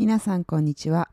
皆さんこんにちは。